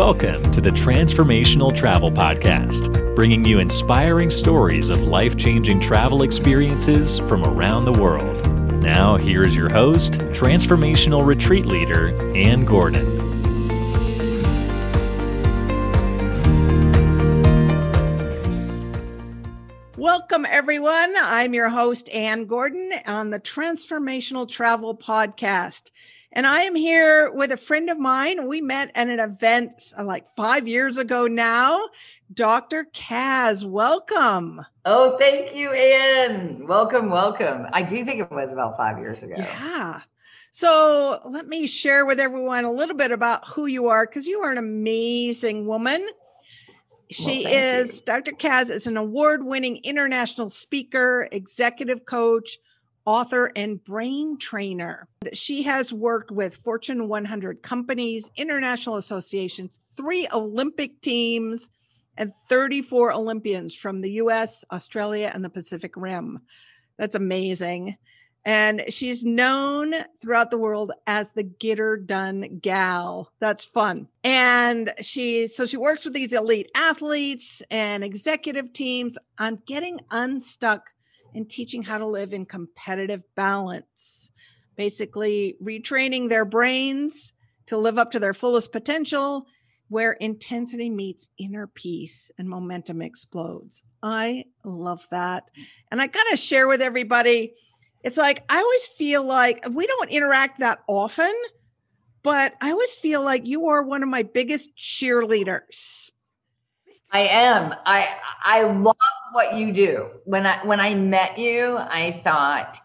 Welcome to the Transformational Travel Podcast, bringing you inspiring stories of life changing travel experiences from around the world. Now, here's your host, Transformational Retreat Leader, Anne Gordon. Welcome, everyone. I'm your host, Anne Gordon, on the Transformational Travel Podcast. And I am here with a friend of mine. We met at an event uh, like five years ago now. Dr. Kaz, welcome. Oh, thank you, Anne. Welcome, welcome. I do think it was about five years ago. Yeah. So let me share with everyone a little bit about who you are because you are an amazing woman. She well, is, you. Dr. Kaz is an award winning international speaker, executive coach, author, and brain trainer. She has worked with Fortune 100 companies, international associations, three Olympic teams, and 34 Olympians from the US, Australia, and the Pacific Rim. That's amazing. And she's known throughout the world as the get her done gal. That's fun. And she, so she works with these elite athletes and executive teams on getting unstuck and teaching how to live in competitive balance. Basically, retraining their brains to live up to their fullest potential, where intensity meets inner peace and momentum explodes. I love that. And I got to share with everybody it's like I always feel like we don't interact that often, but I always feel like you are one of my biggest cheerleaders. I am. I I love what you do. When I when I met you, I thought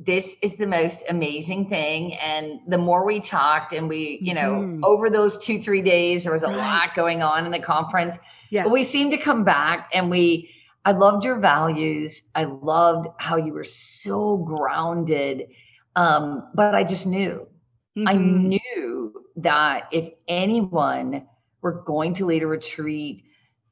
this is the most amazing thing and the more we talked and we you know mm. over those 2 3 days there was a right. lot going on in the conference yes. but we seemed to come back and we I loved your values I loved how you were so grounded um but I just knew mm-hmm. I knew that if anyone were going to lead a retreat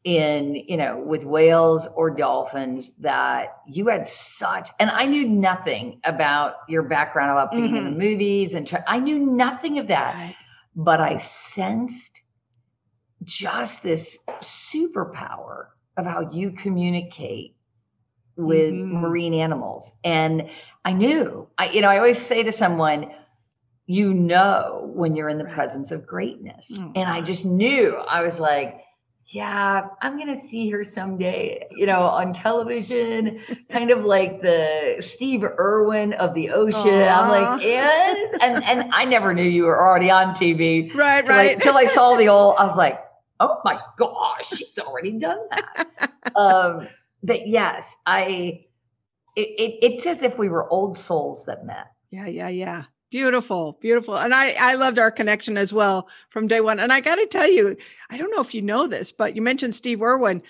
in you know with whales or dolphins that you had such and i knew nothing about your background about being mm-hmm. in the mm-hmm. movies and tra- i knew nothing of that right. but i sensed just this superpower of how you communicate with mm-hmm. marine animals and i knew i you know i always say to someone you know when you're in the presence of greatness oh, and i just knew i was like yeah, I'm going to see her someday, you know, on television, kind of like the Steve Irwin of the ocean. Aww. I'm like, and, and, and I never knew you were already on TV. Right, right. Until I saw the old, I was like, oh my gosh, she's already done that. um, but yes, I, it, it, it's as if we were old souls that met. Yeah, yeah, yeah. Beautiful, beautiful. And I, I loved our connection as well from day one. And I got to tell you, I don't know if you know this, but you mentioned Steve Irwin.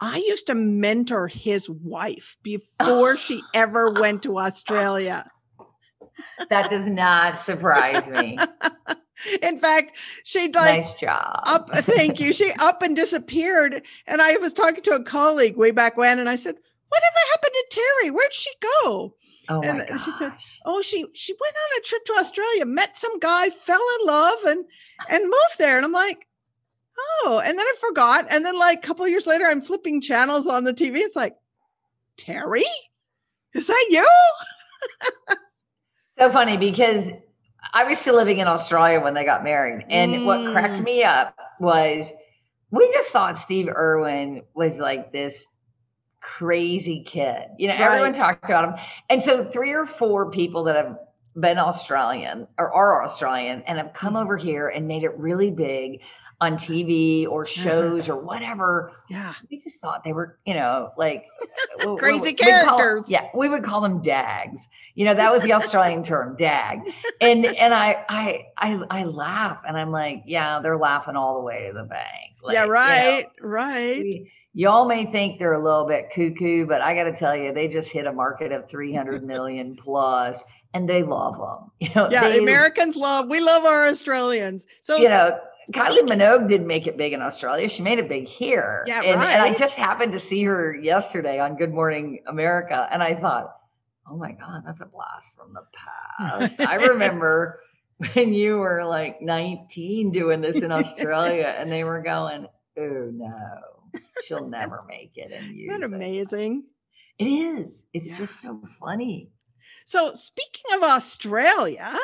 I used to mentor his wife before oh. she ever went to Australia. That does not surprise me. In fact, she like nice job. Up, thank you. She up and disappeared. And I was talking to a colleague way back when, and I said, whatever happened to Terri? Where'd she go? Oh and my gosh. she said, Oh, she she went on a trip to Australia, met some guy, fell in love, and and moved there. And I'm like, oh, and then I forgot. And then like a couple years later, I'm flipping channels on the TV. It's like, Terri? Is that you? so funny because I was still living in Australia when they got married. And mm. what cracked mm. me up was we just thought Steve Irwin was like this crazy kid. You know, right. everyone talked about him. And so three or four people that have been Australian or are Australian and have come mm-hmm. over here and made it really big on TV or shows or whatever. Yeah. We just thought they were, you know, like crazy we, characters. Call, yeah. We would call them dags. You know, that was the Australian term, dag. And and I I I I laugh and I'm like, yeah, they're laughing all the way to the bank. Like, yeah, right. You know, right. We, y'all may think they're a little bit cuckoo, but I got to tell you, they just hit a market of 300 million plus and they love them. You know, yeah, they, Americans love, we love our Australians. So, you know, Kylie Minogue didn't make it big in Australia. She made it big here. Yeah, and, right. and I just happened to see her yesterday on Good Morning America. And I thought, oh my God, that's a blast from the past. I remember when you were like 19 doing this in Australia and they were going, oh no, she'll never make it. And Isn't that amazing? It is. It's Yeah. just so funny. So speaking of Australia,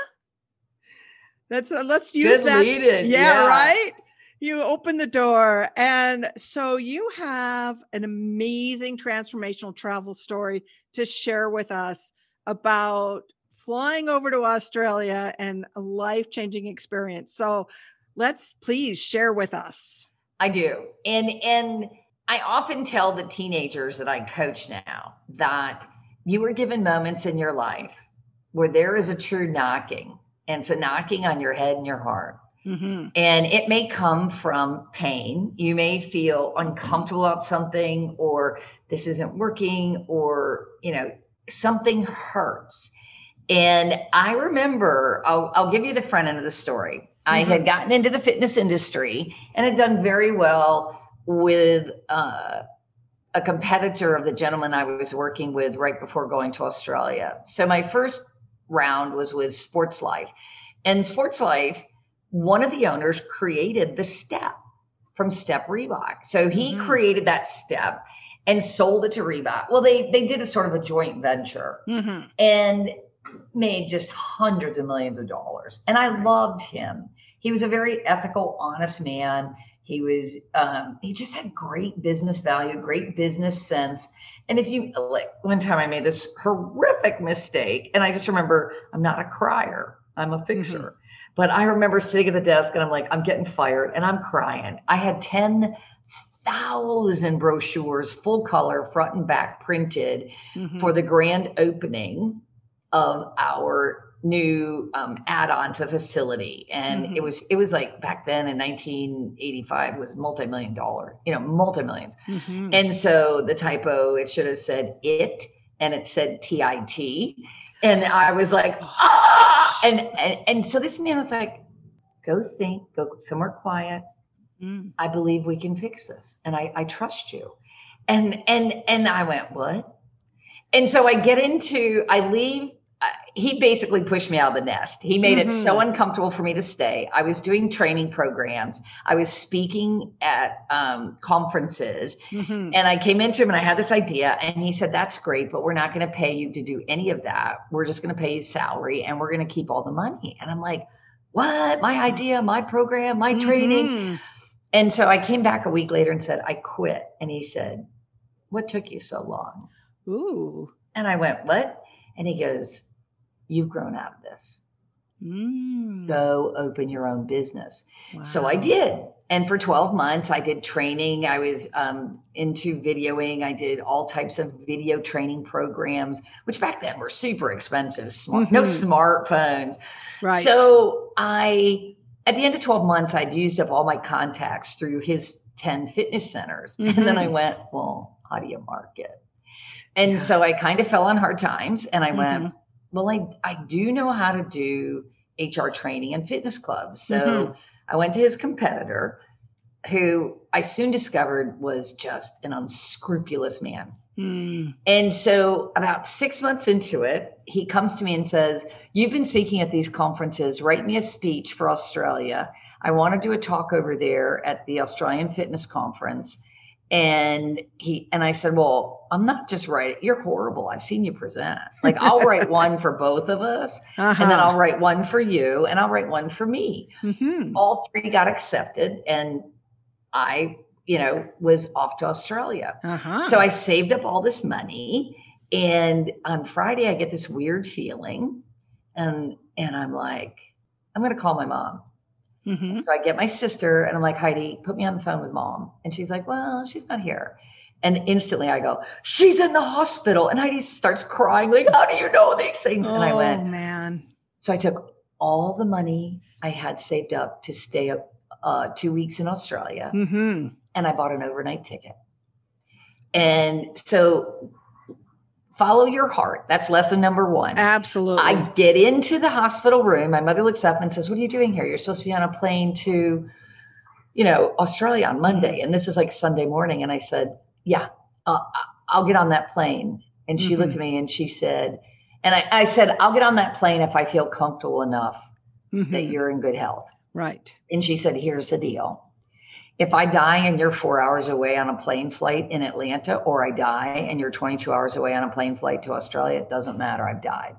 let's uh, let's use Good that. lead-in, Yeah, right. You open the door, and so you have an amazing transformational travel story to share with us about flying over to Australia and a life changing experience. So let's please share with us. I do. And and I often tell the teenagers that I coach now that you were given moments in your life where there is a true knocking, and it's a knocking on your head and your heart. Mhm. And it may come from pain. You may feel uncomfortable about something, or this isn't working, or, you know, something hurts. And I remember, I'll, I'll give you the front end of the story. I had gotten into the fitness industry and had done very well with uh, a competitor of the gentleman I was working with right before going to Australia. So my first round was with Sports Life. And Sports Life, one of the owners created the step from Step Reebok. So he Mhm. created that step and sold it to Reebok. Well, they they did a sort of a joint venture Mhm. and made just hundreds of millions of dollars. And I Right. loved him. He was a very ethical, honest man. He was um, he just had great business value, great business sense. And if you like one time I made this horrific mistake, and I just remember I'm not a crier, I'm a fixer. But I remember sitting at the desk and I'm like, I'm getting fired and I'm crying. I had 10,000 brochures, full color, front and back printed Mhm. for the grand opening of our new um, add-on to facility and it Mhm. was it was like back then in 1985 was multi-million dollar you know multi-millions Mhm. and so the typo it should have said it and it said tit and i was like ah and and, and so this man was like go think go somewhere quiet Mm. I believe we can fix this and I, I trust you. And and and I went, what? And so I get into I leave he basically pushed me out of the nest. He made it so Mhm. uncomfortable for me to stay. I was doing training programs. I was speaking at um, conferences, Mhm. and I came into him and I had this idea, and he said, "That's great, but we're not going to pay you to do any of that. We're just going to pay you salary, and we're going to keep all the money." And I'm like, "What? My idea, my program, my training." Mhm. And so I came back a week later and said, I quit. And he said, What took you so long? Ooh. And I went, What? And he goes, You've grown out of this. Mm. Go open your own business. So I did. And for 12 months, I did training. I was um, into videoing. I did all types of video training programs, which back then were super expensive. Smart, No Mhm. smartphones. Right. So I, at the end of 12 months, I'd used up all my contacts through his 10 fitness centers. And then I Mhm. went, well, how do you market? And Yeah. so I kind of fell on hard times and I went, Mhm. Well, I, I do know how to do HR training and fitness clubs. So Mhm. I went to his competitor, who I soon discovered was just an unscrupulous man. Mm. And so, about six months into it, he comes to me and says, You've been speaking at these conferences. Write me a speech for Australia. I want to do a talk over there at the Australian Fitness Conference. And he and I said, Well, I'm not just writing. You're horrible. I've seen you present. Like I'll write one for both of us, Uh-huh. and then I'll write one for you, and I'll write one for me Mhm. all three got accepted and i you know was off to australia Uh-huh. so i saved up all this money and on friday i get this weird feeling and and i'm like i'm going to call my mom Mhm. so i get my sister and i'm like heidi put me on the phone with mom and she's like well she's not here and instantly i go she's in the hospital and heidi starts crying like how do you know these things and i Oh went man. so I took all the money I had saved up to stay up uh, two weeks in Australia hmm and I bought an overnight ticket. And so follow your heart. That's lesson number one. Absolutely. I get into the hospital room. My mother looks up and says, What are you doing here? You're supposed to be on a plane to, you know, Australia on Monday. And this is like Sunday morning. And I said, Yeah, uh, I'll get on that plane. And she looked at me and she said, and I, I said, I'll get on that plane if I feel comfortable enough that Mhm. you're in good health. Right. And she said, Here's the deal. If I die and you're four hours away on a plane flight in Atlanta, or I die and you're 22 hours away on a plane flight to Australia, it doesn't matter. I've died.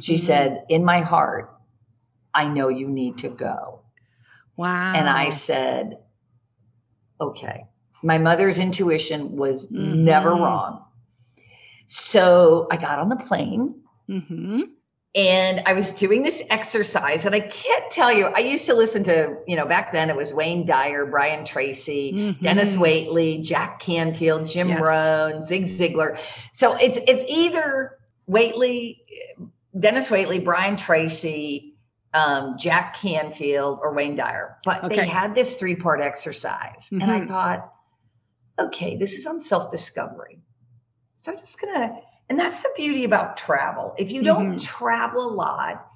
She Mhm. said, In my heart, I know you need to go. Wow. And I said, Okay. My mother's intuition was never Mhm. wrong. So I got on the plane hmm and I was doing this exercise. And I can't tell you, I used to listen to, you know, back then it was Wayne Dyer, Brian Tracy, Dennis Mhm. Waitley, Jack Canfield, Jim Yes. Rohn, Zig Ziglar. So it's it's either Waitley, Dennis Waitley, Brian Tracy, um, Jack Canfield, or Wayne Dyer. But Okay. they had this three part exercise, and I Mhm. thought, okay, this is on self discovery. So I'm just gonna, and that's the beauty about travel. If you don't Mhm. travel a lot,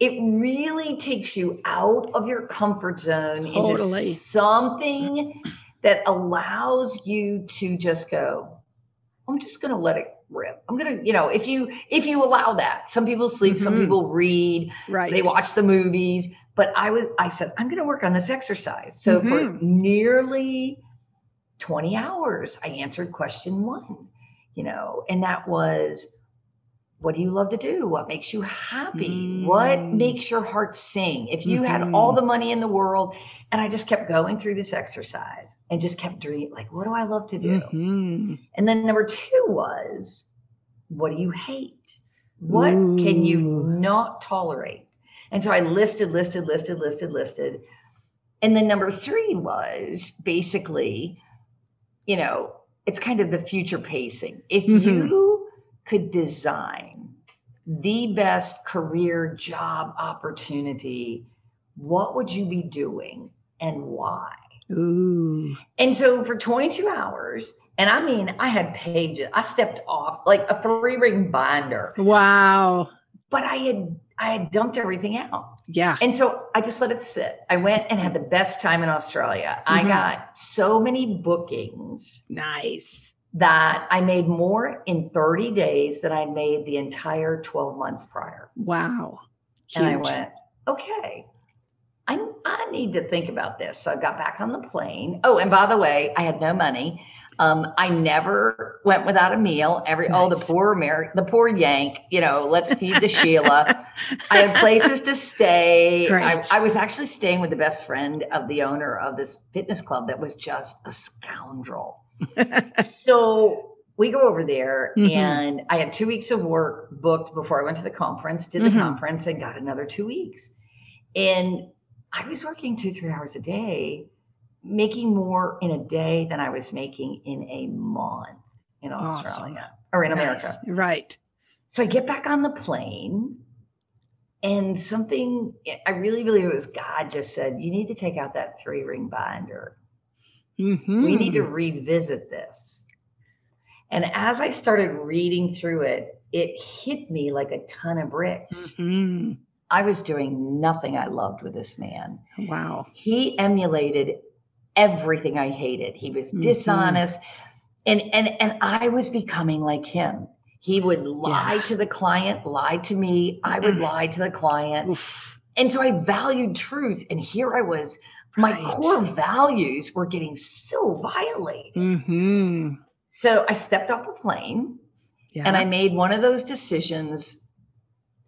it really takes you out of your comfort zone Totally. into something that allows you to just go, I'm just gonna let it rip. I'm gonna, you know, if you if you allow that. Some people sleep, some Mhm. people read, Right. they watch the movies but i was i said i'm going to work on this exercise so for Mhm. nearly 20 hours i answered question one you know and that was what do you love to do what makes you happy what Mm. makes your heart sing if you had all the money in the world and i just kept going through this exercise and just kept dreaming like what do i love to do Mhm. and then number two was, what do you hate? What can you not tolerate? And so I listed, listed, listed, listed, listed. And then number three was basically, you know, it's kind of the future pacing. If Mhm. you could design the best career job opportunity, what would you be doing and why? Ooh. And so for 22 hours, and I mean, I had pages. I stepped off like a three ring binder, Wow. but I had I had dumped everything out. Yeah. And so I just let it sit. I went and had the best time in Australia. I Mhm. got so many bookings Nice. that I made more in 30 days than I made the entire 12 months prior. Wow. And I went, okay, I, I need to think about this. So I got back on the plane. Oh, and by the way, I had no money. Um, I never went without a meal. Every oh, the poor American, the poor Yank. You know, let's feed the Sheila. I had places to stay. I, I was actually staying with the best friend of the owner of this fitness club that was just a scoundrel. so we go over there Mhm. and I had two weeks of work booked before I went to the conference, did the Mhm. conference and got another two weeks. And I was working two, three hours a day, making more in a day than I was making in a month in Awesome. Australia or in America. Right. So I get back on the plane and something I really believe it was God just said, you need to take out that three ring binder. Mhm. We need to revisit this. And as I started reading through it, it hit me like a ton of bricks. Mhm. I was doing nothing I loved with this man. Wow. He emulated everything I hated. He was Mhm. dishonest and and and I was becoming like him. He would lie Yeah. to the client, lie to me, I would Mm. lie to the client. Oof. And so I valued truth and here I was my Right. core values were getting so violated. Mhm. So I stepped off the plane Yeah. and I made one of those decisions.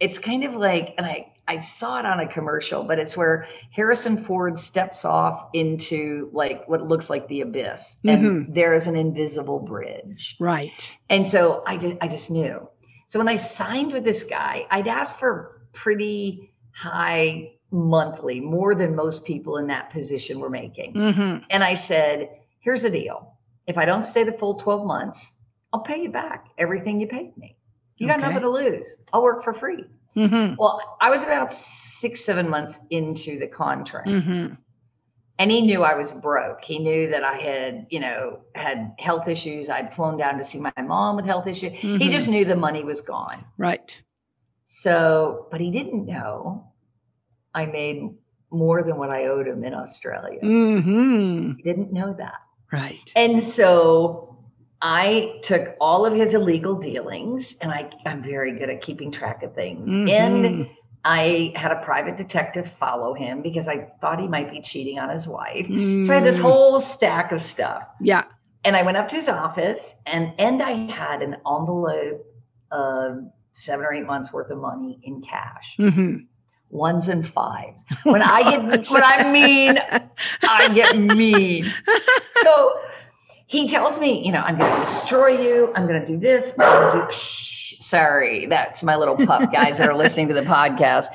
It's kind of like, and I, I saw it on a commercial, but it's where Harrison Ford steps off into like what looks like the abyss, and Mhm. there is an invisible bridge. right. And so I just, I just knew. So when I signed with this guy, I'd asked for pretty high monthly, more than most people in that position were making. Mhm. And I said, here's the deal. If I don't stay the full 12 months, I'll pay you back everything you paid me. You got Okay. nothing to lose. I'll work for free. Mhm. Well, I was about six, seven months into the contract. Mhm. And he knew I was broke. He knew that I had, you know, had health issues. I'd flown down to see my mom with health issues. He Mhm. just knew the money was gone. Right. So, but he didn't know I made more than what I owed him in Australia. Mhm. He didn't know that. Right. And so I took all of his illegal dealings, and I, I'm very good at keeping track of things. And Mhm. I had a private detective follow him because I thought he might be cheating on his wife. So I had this Mm, whole stack of stuff. Yeah. And I went up to his office and and I had an envelope of seven or eight months worth of money in cash. hmm Ones and fives. When I get when I mean I get mean. So he tells me, you know, I'm going to destroy you. I'm going to do this. I'm gonna do, shh, sorry, that's my little pup guys that are listening to the podcast.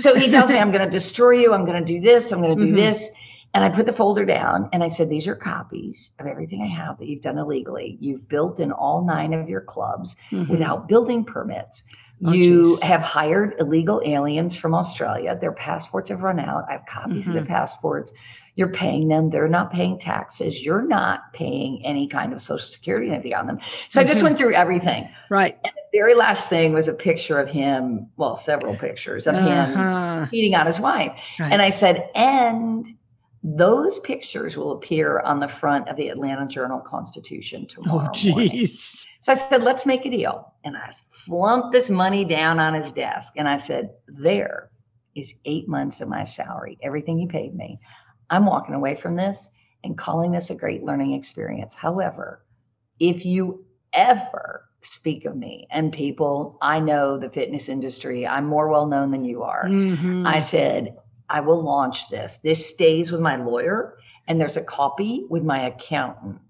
So he tells me, I'm going to destroy you. I'm going to do this. I'm going to do Mhm. this. And I put the folder down and I said, These are copies of everything I have that you've done illegally. You've built in all nine of your clubs Mhm. without building permits. Oh, you geez. have hired illegal aliens from Australia. Their passports have run out. I have copies of Mm-hmm. their passports. You're paying them. They're not paying taxes. You're not paying any kind of social security anything on them. So I just Mhm. went through everything. Right. And the very last thing was a picture of him, well, several pictures of him Uh-huh. cheating on his wife. Right. And I said, and those pictures will appear on the front of the Atlanta Journal Constitution tomorrow oh, geez. So I said, let's make a deal. And I flumped this money down on his desk. And I said, there is eight months of my salary, everything you paid me. I'm walking away from this and calling this a great learning experience. However, if you ever speak of me and people, I know the fitness industry, I'm more well known than you are. Mhm. I said, I will launch this. This stays with my lawyer, and there's a copy with my accountant.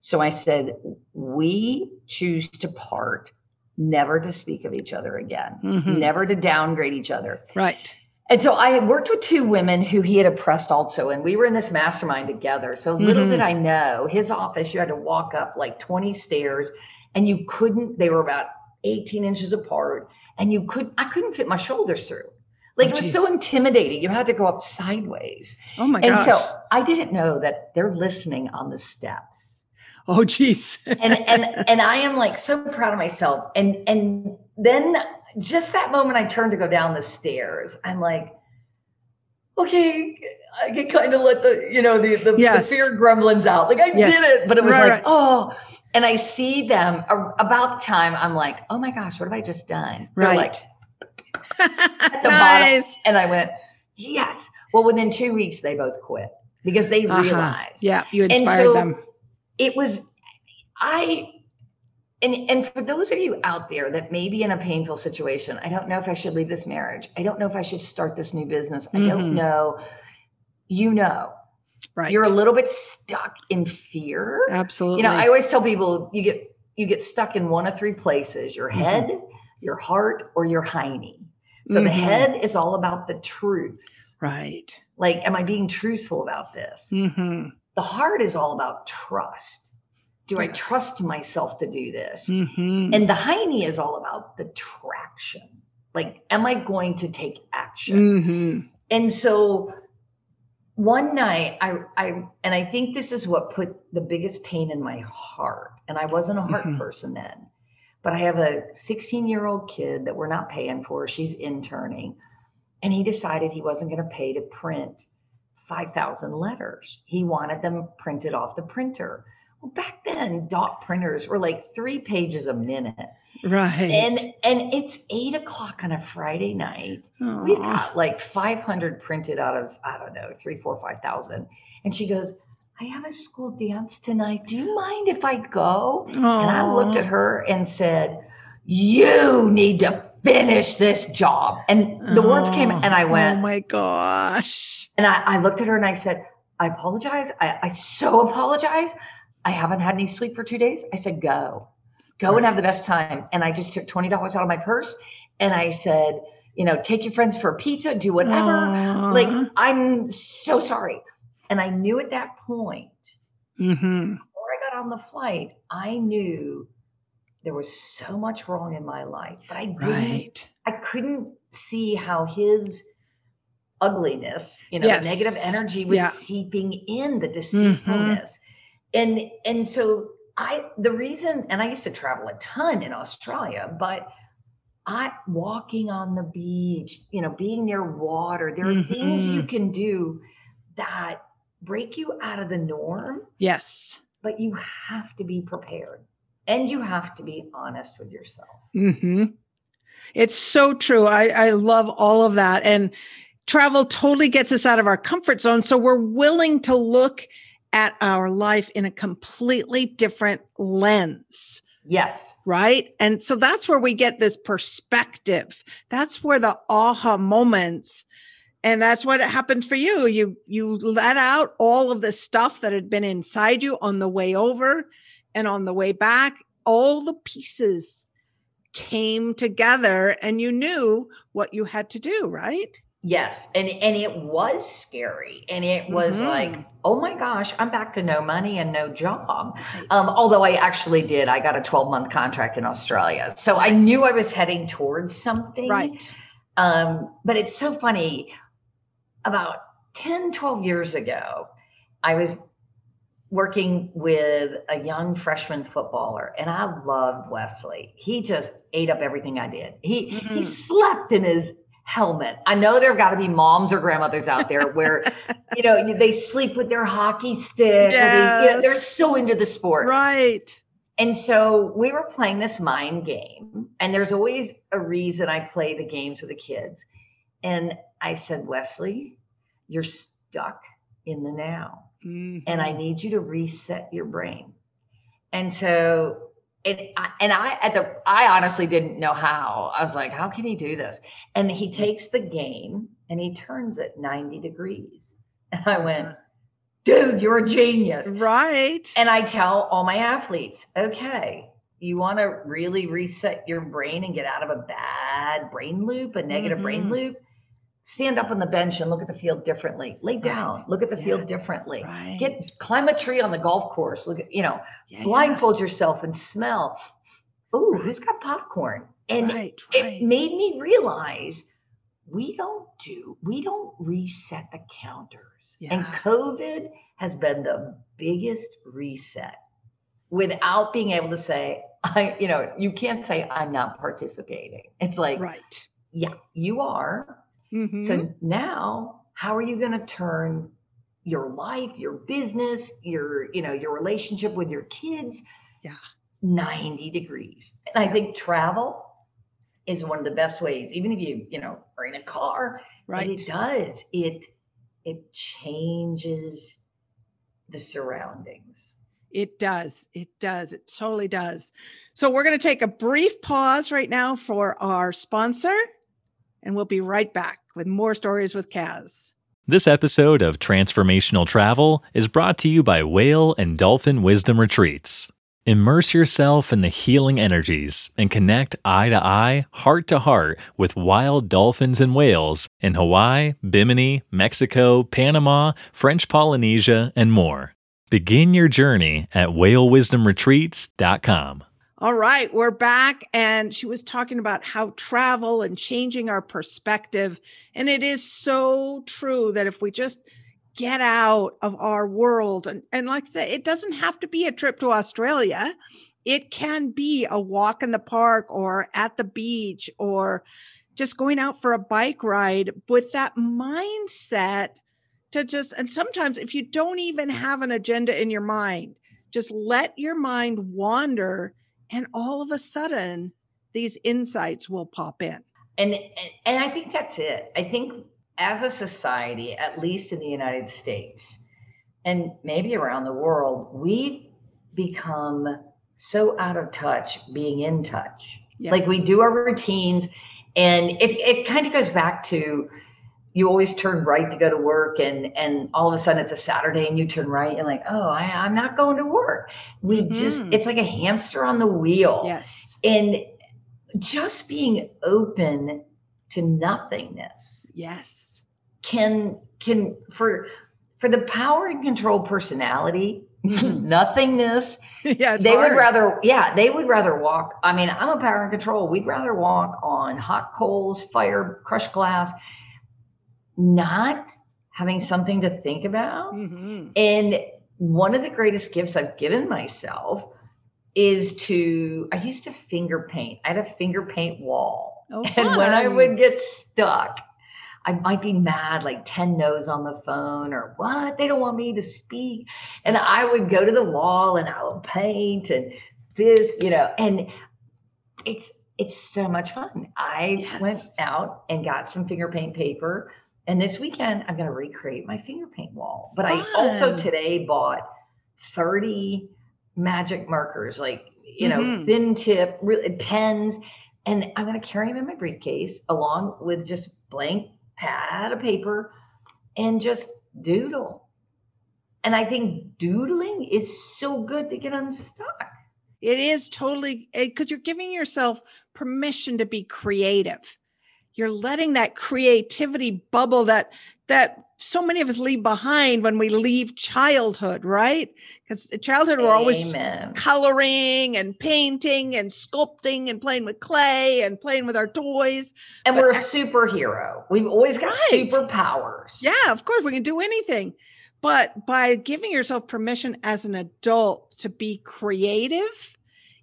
So I said, we choose to part, never to speak of each other again, Mhm. never to downgrade each other. Right. And so I had worked with two women who he had oppressed also, and we were in this mastermind together. So little Mhm. did I know, his office, you had to walk up like 20 stairs, and you couldn't, they were about 18 inches apart, and you could I couldn't fit my shoulders through. Like Oh, it was so intimidating. You had to go up sideways. Oh my and gosh. And so I didn't know that they're listening on the steps. oh, geez. And and and I am like so proud of myself. And and then just that moment I turned to go down the stairs, I'm like, okay, I can kind of let the, you know, the the, Yes. the fear grumblings out. Like I Yes. did it, but it was Right, like, right. oh. And I see them about the time I'm like, oh my gosh, what have I just done? They're like, right. the nice. and I went, yes. Well, within two weeks, they both quit because they Uh-huh. realized Yeah. You inspired so- them. it was, I, and, and for those of you out there that may be in a painful situation, I don't know if I should leave this marriage. I don't know if I should start this new business. I Mhm. don't know. You know, Right. you're a little bit stuck in fear. Absolutely. You know, I always tell people you get you get stuck in one of three places: your Mhm. head, your heart, or your hiney. So the Mhm. head is all about the truths. right. Like, am I being truthful about this? hmm The heart is all about trust. Do I trust myself to do this? hmm And the hiney is all about the traction. Like, am I going to take action? hmm And so one night I I and I think this is what put the biggest pain in my heart. And I wasn't a heart Mhm. person then. But I have a 16-year-old kid that we're not paying for. She's interning. And he decided he wasn't going to pay to print 5,000 letters. He wanted them printed off the printer. Well, back then, dot printers were like three pages a minute. Right. And and it's eight o'clock on a Friday night. We've got like 500 printed out of, I don't know, three, four, five thousand. And she goes, I have a school dance tonight. Do you mind if I go? And I looked at her and said, You need to finish this job. And the words came, and I went, Oh my gosh. and I, I looked at her and I said, I apologize. I, I so apologize. I haven't had any sleep for two days. I said, go, go and have the best time. And I just took $20 out of my purse and I said, you know, take your friends for a pizza, do whatever. Like, I'm so sorry. And I knew at that point, Mhm. before I got on the flight, I knew there was so much wrong in my life, but I didn't Right. I couldn't see how his ugliness, you know, Yes. negative energy was Yeah. Mm-hmm. seeping in the deceitfulness. And and so I the reason and I used to travel a ton in Australia, but I walking on the beach, you know, being near water, there are things you Mhm. can do that break you out of the norm, Yes. but you have to be prepared and you have to be honest with yourself. hmm It's so true. I, I love all of that. And travel totally gets us out of our comfort zone. So we're willing to look at our life in a completely different lens. Yes. Right. And so that's where we get this perspective. That's where the aha moments and that's what happened for you. You you let out all of the stuff that had been inside you on the way over and on the way back. All the pieces came together and you knew what you had to do, right? Yes, and and it was scary, and it was mm-hmm. like, oh my gosh, I'm back to no money and no job. Right. Um, although I actually did, I got a 12 month contract in Australia, so I knew I was heading towards something. Right. Um, but it's so funny. About 10, 12 years ago, I was working with a young freshman footballer and I loved Wesley. He just ate up everything I did. He mm-hmm. he slept in his helmet. I know there've got to be moms or grandmothers out there where, you know, they sleep with their hockey stick. Yes. They, you know, they're so into the sport. Right. And so we were playing this mind game, and there's always a reason I play the games with the kids. And I said, Wesley, you're stuck in the now, mm-hmm. and I mm-hmm. need you to reset your brain. And so and I, and I at the I honestly didn't know how. I was like, how can he do this? And he takes the game and he turns it 90 degrees. And I went, dude, you're a genius. Right. And I tell all my athletes, okay, you want to really reset your brain and get out of a bad brain loop, a negative mm-hmm. brain loop stand up on the bench and look at the field differently. Lay down. Right. look at the yeah. field differently. Right. get climb a tree on the golf course. Look at you know yeah, blindfold yeah. yourself and smell. Oh who's got popcorn? And right, it made me realize we don't do we don't reset the counters. And covid has been the biggest reset without being able to say i you know you can't say i'm not participating. It's like right. yeah you are Mm-hmm. So now, how are you going to turn your life, your business, your, you know, your relationship with your kids? Yeah. 90 degrees. And I think travel is one of the best ways, even if you, you know, are in a car, right. it does. It it changes the surroundings. It does. It does. It totally does. So we're going to take a brief pause right now for our sponsor and we'll be right back with more stories with Kaz. This episode of Transformational Travel is brought to you by Whale and Dolphin Wisdom Retreats. Immerse yourself in the healing energies and connect eye to eye, heart to heart with wild dolphins and whales in Hawaii, Bimini, Mexico, Panama, French Polynesia, and more. Begin your journey at whalewisdomretreats.com. All right, we're back. And she was talking about how travel and changing our perspective. And it is so true that if we just get out of our world, and, and like I said, it doesn't have to be a trip to Australia, it can be a walk in the park or at the beach or just going out for a bike ride with that mindset to just, and sometimes if you don't even have an agenda in your mind, just let your mind wander and all of a sudden these insights will pop in. And and i think that's it. I think as a society at least in the united states and maybe around the world we've become so out of touch being in touch. Yes. like we do our routines and it, it kind of goes back to you always turn right to go to work and and all of a sudden it's a saturday and you turn right and like oh I, am not going to work we mm-hmm. just it's like a hamster on the wheel yes and just being open to nothingness yes can can for for the power and control personality mm-hmm. nothingness yeah they hard. would rather yeah they would rather walk i mean i'm a power and control we'd rather walk on hot coals fire crushed glass not having something to think about. Mm-hmm. And one of the greatest gifts I've given myself is to, I used to finger paint. I had a finger paint wall. Oh, and when I would get stuck, I might be mad, like 10 no's on the phone, or what? They don't want me to speak. And I would go to the wall and I would paint and this, you know, and it's it's so much fun. I Yes. went out and got some finger paint paper. And this weekend, I'm going to recreate my finger paint wall. But I also today bought 30 magic markers, like, you know, Mhm. thin tip, really, pens. And I'm going to carry them in my briefcase along with just blank pad of paper and just doodle. And I think doodling is so good to get unstuck. It is totally because you're giving yourself permission to be creative. You're letting that creativity bubble that that so many of us leave behind when we leave childhood, right? Because childhood we're always coloring and painting and sculpting and playing with clay and playing with our toys. And But we're a superhero. We've always got Right. superpowers. Yeah, of course we can do anything. But by giving yourself permission as an adult to be creative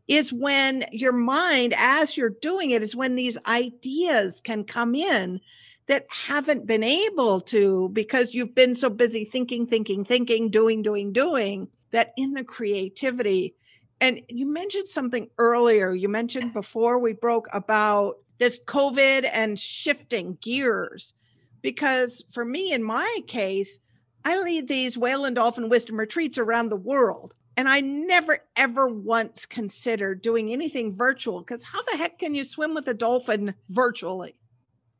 is when your mind as you're doing it is when these ideas can come in that haven't been able to because you've been so busy thinking thinking thinking doing doing doing that in the creativity and you mentioned something earlier you mentioned before we broke about this covid and shifting gears because for me in my case i lead these whale and dolphin wisdom retreats around the world and i never ever once considered doing anything virtual because how the heck can you swim with a dolphin virtually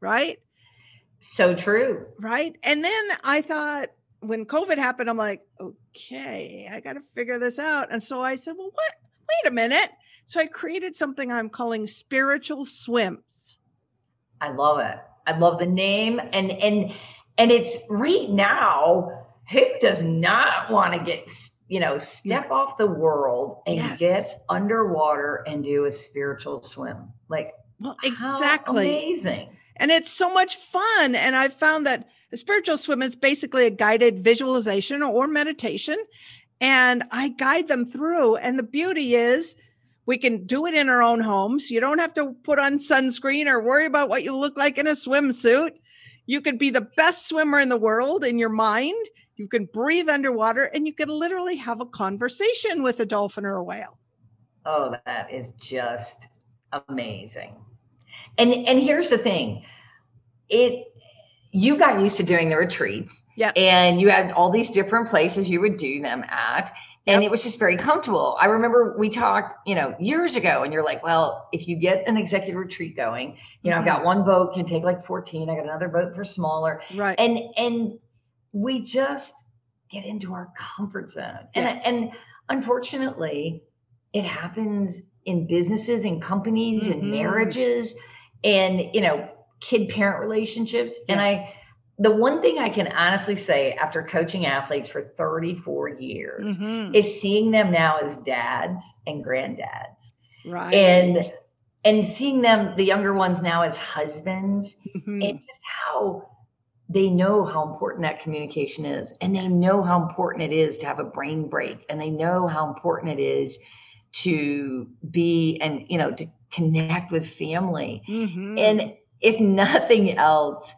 right So true. right and then i thought when covid happened i'm like okay i got to figure this out and so i said well what wait a minute so i created something i'm calling spiritual swims I love it. I love the name and and and it's right now. Who does not want to get you know step off the world and Yes. get underwater and do a spiritual swim? Like well exactly amazing. and it's so much fun and i've found that a spiritual swim is basically a guided visualization or meditation and i guide them through and the beauty is we can do it in our own homes you don't have to put on sunscreen or worry about what you look like in a swimsuit you could be the best swimmer in the world in your mind you can breathe underwater and you can literally have a conversation with a dolphin or a whale Oh, that is just amazing. And and here's the thing. It you got used to doing the retreats yeah and you had all these different places you would do them at and it was just very comfortable. I remember we talked, you know, years ago and you're like, well, if you get an executive retreat going, you know, I've mm-hmm. got one boat can take like 14, I got another boat for smaller right and and we just get into our comfort zone and Yes. and unfortunately it happens in businesses and companies Mhm. and marriages and you know kid parent relationships and i the one thing i can honestly say after coaching athletes for 34 years Mhm. is seeing them now as dads and granddads right and and seeing them the younger ones now as husbands Mhm. and just how they know how important that communication is and they Yes. know how important it is to have a brain break and they know how important it is to be and you know to connect with family Mhm. and if nothing else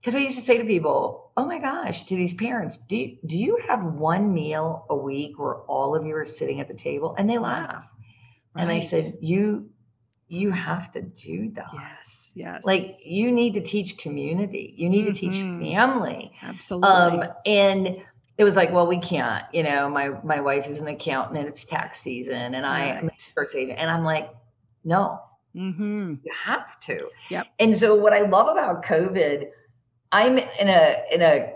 because i used to say to people oh my gosh to these parents do you, do you have one meal a week where all of you are sitting at the table and they laugh and i said you you have to do that yes, yes. like you need to teach community you need to teach Mhm. family absolutely. um and it was like well we can't you know my my wife is an accountant and it's tax season and i am a Right. agent and i'm like no mm-hmm. you have to Yep. and so what i love about covid i'm in a in a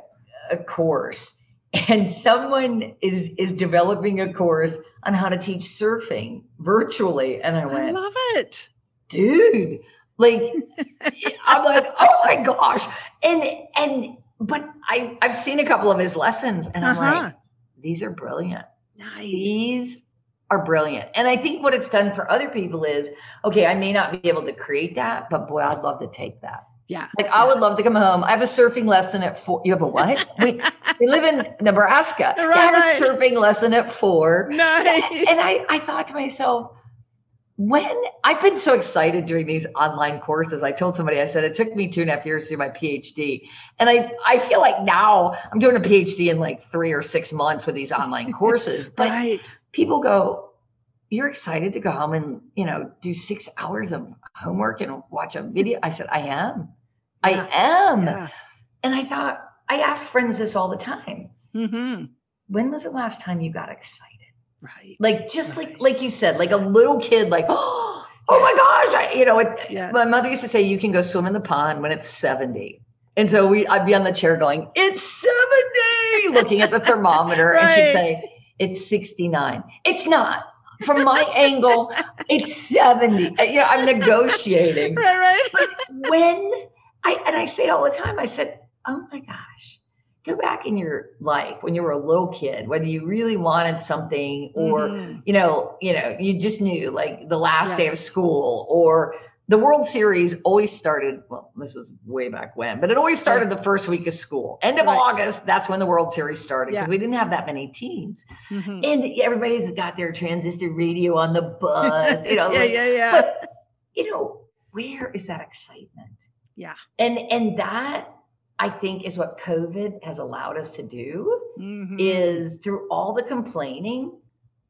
a course and someone is is developing a course on how to teach surfing virtually and i went, I love it. dude like i'm like oh my gosh and and but i i've seen a couple of his lessons and i'm Uh-huh. like these are brilliant Nice. these are brilliant and i think what it's done for other people is okay i may not be able to create that but boy i'd love to take that yeah. like i would love to come home i have a surfing lesson at four you have a what we, we live in nebraska Right, i have right. a surfing lesson at four Nice. and I, I thought to myself, when I've been so excited doing these online courses, I told somebody, I said, it took me two and a half years to do my PhD. And I, I feel like now I'm doing a PhD in like three or six months with these online courses. But right. people go, you're excited to go home and you know do six hours of homework and watch a video i said i am i am Yeah. and i thought i ask friends this all the time hmm when was the last time you got excited Right. like just like Right. like you said like a little kid like oh, oh my gosh I, you know it, Yes. my mother used to say you can go swim in the pond when it's 70 and so we i'd be on the chair going it's 70 looking at the thermometer and she'd say it's 69 it's not from my angle it's 70 Uh, you know i'm negotiating Right. Right. when I and I say it all the time, I said, "Oh my gosh, go back in your life when you were a little kid, whether you really wanted something or Mhm. you know, you know, you just knew like the last day of school or the World Series always started. Well, this is way back when, but it always started the first week of school. End of Right. August, that's when the World Series started because Yeah. we didn't have that many teams, Mhm. and everybody's got their transistor radio on the bus. You know, yeah, like, yeah, yeah. but you know, where is that excitement? Yeah. And and that I think is what COVID has allowed us to do Mhm. is through all the complaining.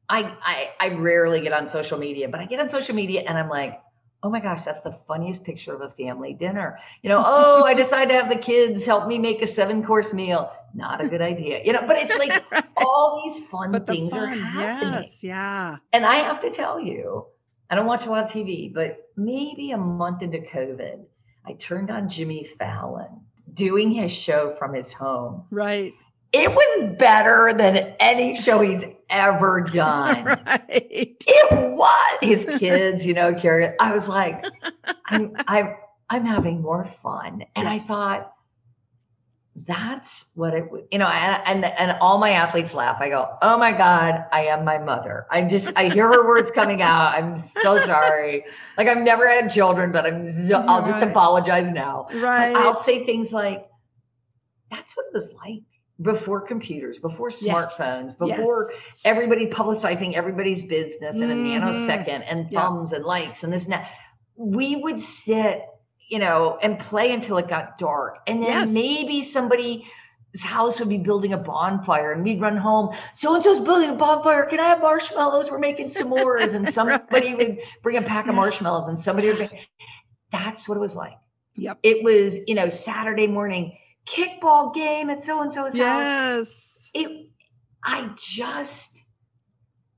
I, I I rarely get on social media, but I get on social media and I'm like, oh my gosh, that's the funniest picture of a family dinner. You know, oh, I decided to have the kids help me make a seven course meal. Not a good idea. You know, but it's like Right. all these fun but the things are fun, happening. yes, yeah. And I have to tell you, I don't watch a lot of TV, but maybe a month into COVID, I turned on Jimmy Fallon doing his show from his home. Right. It was better than any show he's ever done. Right. It was his kids, you know, carry. I was like, I'm, I'm, I'm having more fun, and I thought, that's what it you know. And, and and all my athletes laugh. I go, oh my god, I am my mother. I just I hear her words coming out. I'm so sorry. Like I've never had children, but I'm. So, I'll just apologize now. But Right. I'll say things like, that's what it was like before computers, before Yes. smartphones, before Yes. everybody publicizing everybody's business in a Mhm. nanosecond and Yeah. thumbs and likes and this and that. We would sit, you know, and play until it got dark. And then Yes. maybe somebody's house would be building a bonfire and we'd run home. So and so's building a bonfire. Can I have marshmallows? We're making s'mores. And somebody would bring a pack of marshmallows and somebody would bring. That's what it was like. Yep. It was, you know, Saturday morning kickball game at so and so's house Yes. it i just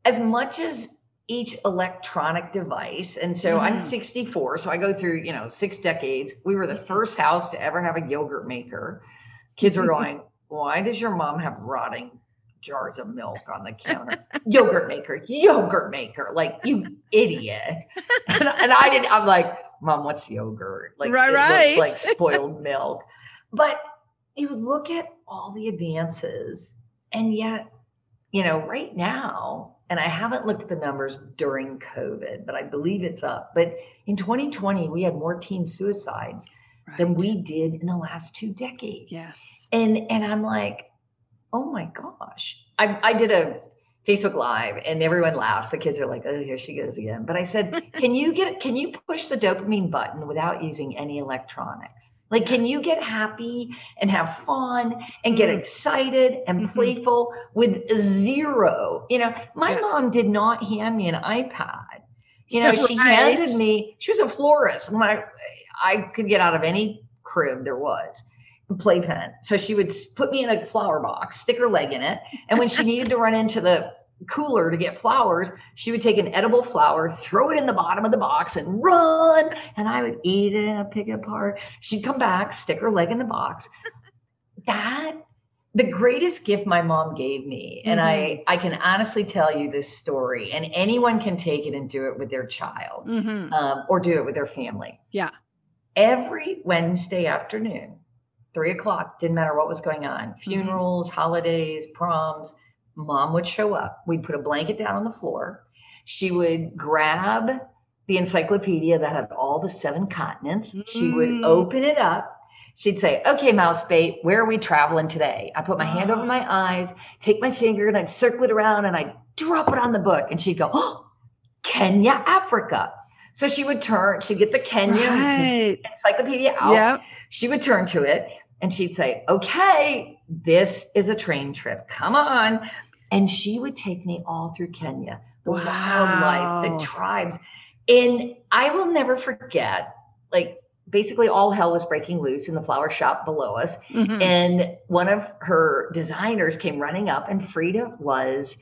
as much as each electronic device. And so i'm Mhm. 64 so i go through you know six decades. We were the first house to ever have a yogurt maker. Kids were going why does your mom have rotting jars of milk on the counter? Yogurt maker yogurt maker. Like you idiot. And, and i didn't i'm like mom what's yogurt? Like Right, right. like spoiled milk. But you look at all the advances and yet you know right now and i haven't looked at the numbers during covid but i believe it's up. But in 2020 we had more teen suicides than we did in the last two decades. Yes. and and i'm like oh my gosh. I i did a facebook live and everyone laughs. The kids are like oh here she goes again. But i said can you get can you push the dopamine button without using any electronics like can you get happy and have fun and get Mm. excited and Mhm. playful with zero you know my Yeah. mom did not hand me an ipad you know she Right. handed me she was a florist i i could get out of any crib there was playpen. So she would put me in a flower box, stick her leg in it, and when she needed to run into the cooler to get flowers, she would take an edible flower, throw it in the bottom of the box, and run. And I would eat it and I'd pick it apart. She'd come back, stick her leg in the box. That the greatest gift my mom gave me, and I I can honestly tell you this story, and anyone can take it and do it with their child hmm um, or do it with their family. Yeah. Every Wednesday afternoon, three o'clock, didn't matter what was going on funerals, holidays, proms, mom would show up. We'd put a blanket down on the floor. She would grab the encyclopedia that had all the seven continents. She would Mm. open it up. She'd say, Okay, mouse bait, where are we traveling today? I put my hand over my eyes, take my finger, and I'd circle it around and I'd drop it on the book. And she'd go, Oh, Kenya, Africa. So she would turn, she'd get the Kenya Right. encyclopedia out. Yep. She would turn to it and she'd say, Okay, this is a train trip. Come on. And she would take me all through Kenya the Wow. wildlife, the tribes. And I will never forget, like, basically all hell was breaking loose in the flower shop below us. Mhm. And one of her designers came running up, and Frida was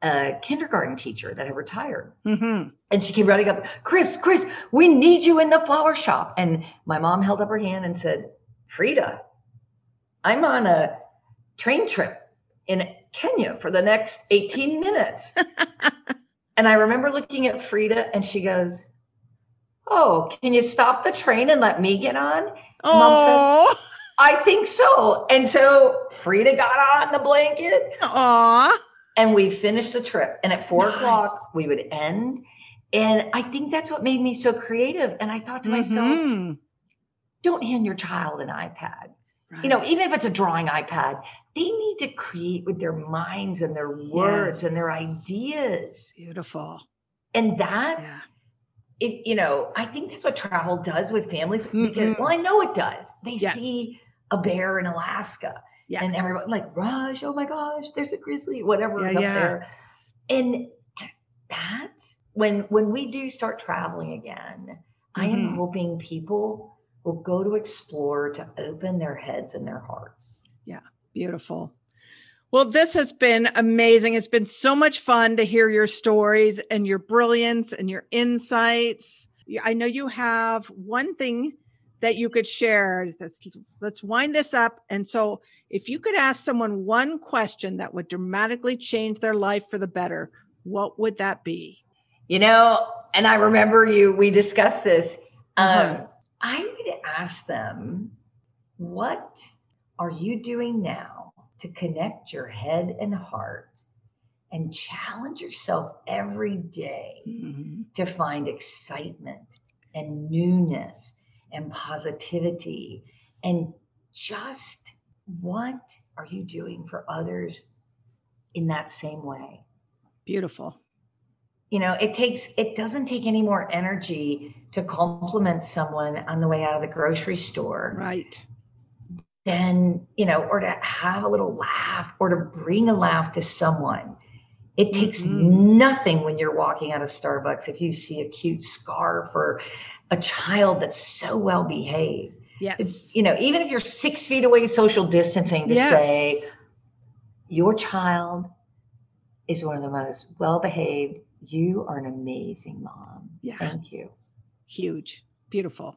a kindergarten teacher that had retired. Mhm. And she came running up, Chris, Chris, we need you in the flower shop. And my mom held up her hand and said, Frida, I'm on a train trip in Kenya for the next 18 minutes. and I remember looking at Frida and she goes, Oh, can you stop the train and let me get on? Oh, I think so. And so Frida got on the blanket aw. and we finished the trip. And at four Nice. o'clock, we would end. And I think that's what made me so creative. And I thought to myself, Mhm. don't hand your child an iPad. You know, even if it's a drawing iPad, they need to create with their minds and their words and their ideas. beautiful. And that, Yeah. it, you know, I think that's what travel does with families because, Mhm. well, I know it does. They Yes. see a bear in Alaska Yes. and everyone like Rush, oh my gosh, there's a grizzly, whatever is Yeah, up there. And that when when we do start traveling again, I am Mhm. hoping people will go to explore to open their heads and their hearts. Yeah, beautiful. Well, this has been amazing. It's been so much fun to hear your stories and your brilliance and your insights. I know you have one thing that you could share. Let's, let's wind this up. And so, if you could ask someone one question that would dramatically change their life for the better, what would that be? You know, and I remember you, we discussed this. Uh-huh. I would ask them, what are you doing now to connect your head and heart and challenge yourself every day Mhm. to find excitement and newness and positivity and just what are you doing for others in that same way? Beautiful. you know it takes it doesn't take any more energy to compliment someone on the way out of the grocery store Right. Then, you know or to have a little laugh or to bring a laugh to someone it takes Mhm. nothing when you're walking out of starbucks if you see a cute scarf or a child that's so well behaved Yes. it's you know even if you're six feet away social distancing to say your child is one of the most well behaved you are an amazing mom Yeah. thank you Huge. Beautiful.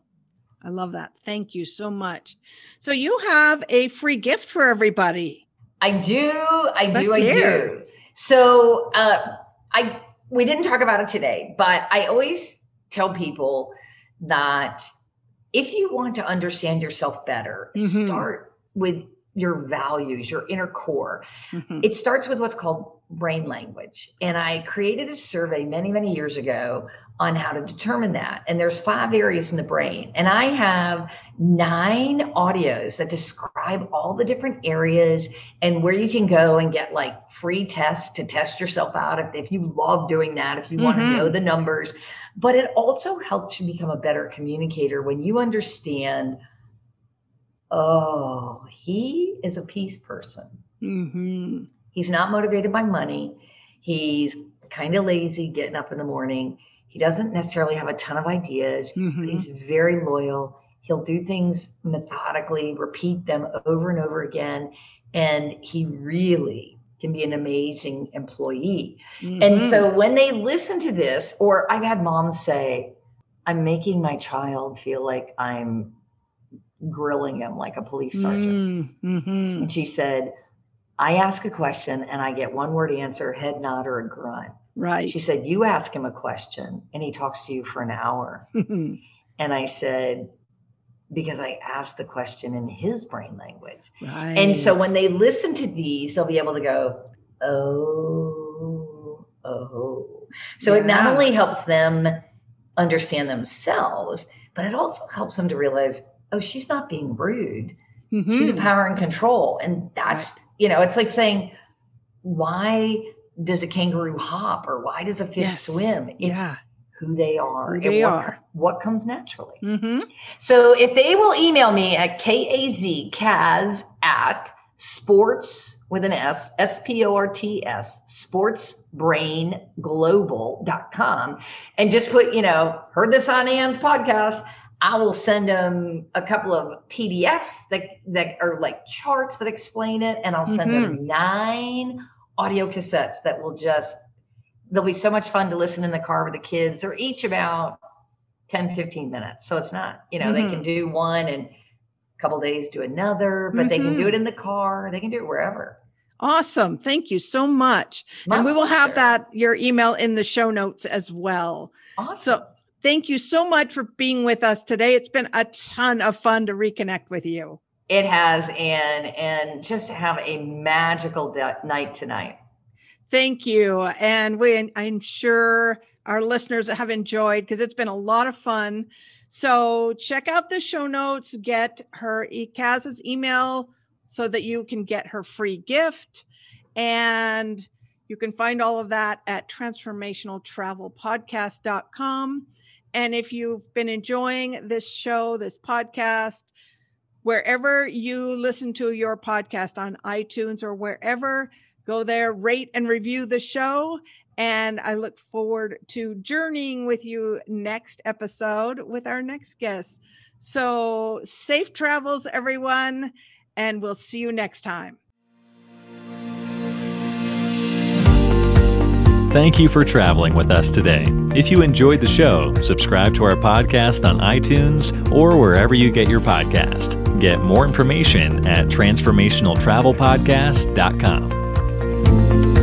I love that. Thank you so much. So you have a free gift for everybody. I do, I do, Let's I hear. do. So uh, I we didn't talk about it today, but I always tell people that if you want to understand yourself better, Mhm. start with your values, your inner core. Mhm. It starts with what's called brain language. And I created a survey many, many years ago on how to determine that. And there's five areas in the brain. And I have nine audios that describe all the different areas and where you can go and get like free tests to test yourself out if, if you love doing that, if you want to know the numbers. But it also helps you become a better communicator when you understand, oh, he is a peace person. Mhm. He's not motivated by money. He's kind of lazy getting up in the morning. He doesn't necessarily have a ton of ideas, but Mhm. he's very loyal. He'll do things methodically, repeat them over and over again. And he really can be an amazing employee. And Mhm. so when they listen to this, or I've had moms say, I'm making my child feel like I'm grilling him like a police sergeant. Mm, mhm. And she said, I ask a question and I get one word answer, head nod or a grunt. right. She said, You ask him a question and he talks to you for an hour. And I said, Because I asked the question in his brain language. right. And so when they listen to these, they'll be able to go, Oh, oh. So it not only helps them understand themselves, but it also helps them to realize, Oh, she's not being rude. she's a Mhm. power and control and that's you know it's like saying why does a kangaroo hop or why does a fish Yes. swim it's yeah. who they are Who they what, are. what comes naturally Mhm. so if they will email me at kaz kaz at sports with an S, S P O R T S, sportsbrainglobal.com. And just put, you know, heard this on Ann's podcast. I will send them a couple of PDFs that, that are like charts that explain it. And I'll send mm-hmm. them nine audio cassettes that will just, they'll be so much fun to listen in the car with the kids. They're each about 10, 15 minutes. So it's not, you know, mm-hmm. they can mm-hmm. do one and a couple days do another, but mm-hmm. they can do it mm-hmm. in the car. They can do it wherever. Awesome. Thank you so much. My and we will have that, your email in the show notes as well. Awesome. So thank you so much for being with us today. It's been a ton of fun to reconnect with you. It has, and and just have a magical de- night tonight. Thank you, and we I'm sure our listeners have enjoyed because it's been a lot of fun. So check out the show notes, get her Kaz's email so that you can get her free gift. And you can find all of that at transformationaltravelpodcast.com. And if you've been enjoying this show, this podcast, wherever you listen to your podcast on iTunes or wherever, go there, rate and review the show. And I look forward to journeying with you next episode with our next guest. So safe travels, everyone, and we'll see you next time. Thank you for traveling with us today. If you enjoyed the show, subscribe to our podcast on iTunes or wherever you get your podcast. Get more information at transformationaltravelpodcast.com.